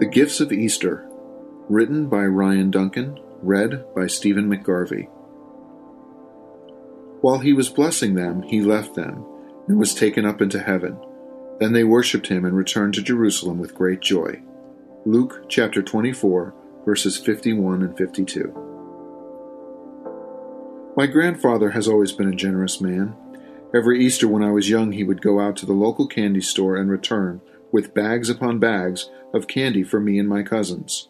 The Gifts of Easter, written by Ryan Duncan, read by Stephen McGarvey. While he was blessing them, he left them and was taken up into heaven. Then they worshipped him and returned to Jerusalem with great joy. Luke chapter 24, verses 51 and 52. My grandfather has always been a generous man. Every Easter when I was young, he would go out to the local candy store and return with bags upon bags of candy for me and my cousins.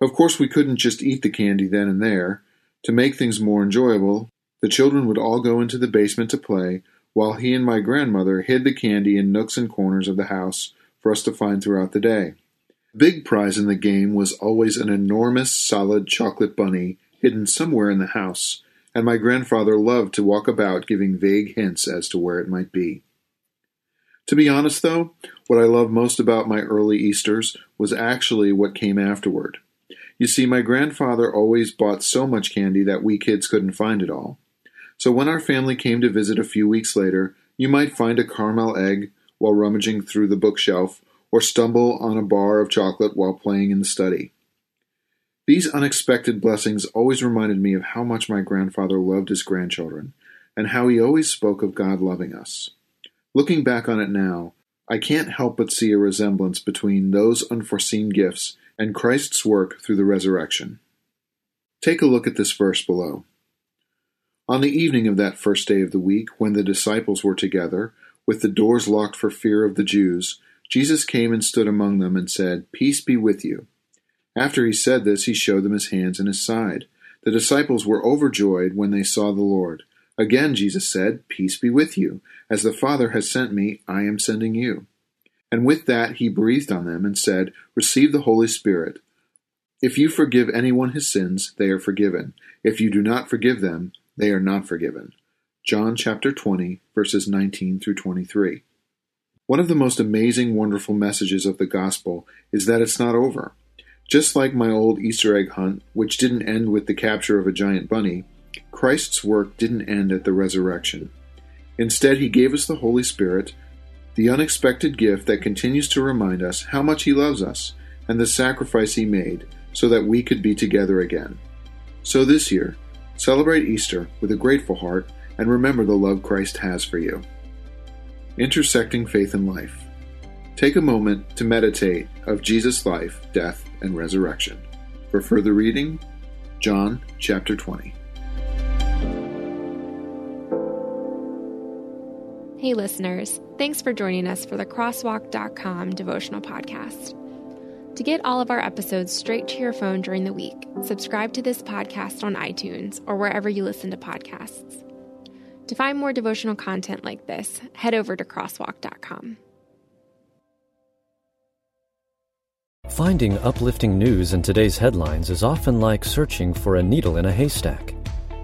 Of course, we couldn't just eat the candy then and there. To make things more enjoyable, the children would all go into the basement to play, while he and my grandmother hid the candy in nooks and corners of the house for us to find throughout the day. The big prize in the game was always an enormous solid chocolate bunny hidden somewhere in the house, and my grandfather loved to walk about giving vague hints as to where it might be. To be honest, though, what I loved most about my early Easters was actually what came afterward. You see, my grandfather always bought so much candy that we kids couldn't find it all. So when our family came to visit a few weeks later, you might find a caramel egg while rummaging through the bookshelf, or stumble on a bar of chocolate while playing in the study. These unexpected blessings always reminded me of how much my grandfather loved his grandchildren, and how he always spoke of God loving us. Looking back on it now, I can't help but see a resemblance between those unforeseen gifts and Christ's work through the resurrection. Take a look at this verse below. On the evening of that first day of the week, when the disciples were together, with the doors locked for fear of the Jews, Jesus came and stood among them and said, Peace be with you. After he said this, he showed them his hands and his side. The disciples were overjoyed when they saw the Lord. Again, Jesus said, Peace be with you. As the Father has sent me, I am sending you. And with that, he breathed on them and said, Receive the Holy Spirit. If you forgive anyone his sins, they are forgiven. If you do not forgive them, they are not forgiven. John chapter 20, verses 19 through 23. One of the most amazing, wonderful messages of the gospel is that it's not over. Just like my old Easter egg hunt, which didn't end with the capture of a giant bunny, Christ's work didn't end at the resurrection. Instead, he gave us the Holy Spirit, the unexpected gift that continues to remind us how much he loves us and the sacrifice he made so that we could be together again. So this year, celebrate Easter with a grateful heart and remember the love Christ has for you. Intersecting Faith and Life. Take a moment to meditate of Jesus' life, death, and resurrection. For further reading, John chapter 20. Hey, listeners, thanks for joining us for the Crosswalk.com devotional podcast. To get all of our episodes straight to your phone during the week, subscribe to this podcast on iTunes or wherever you listen to podcasts. To find more devotional content like this, head over to Crosswalk.com. Finding uplifting news in today's headlines is often like searching for a needle in a haystack.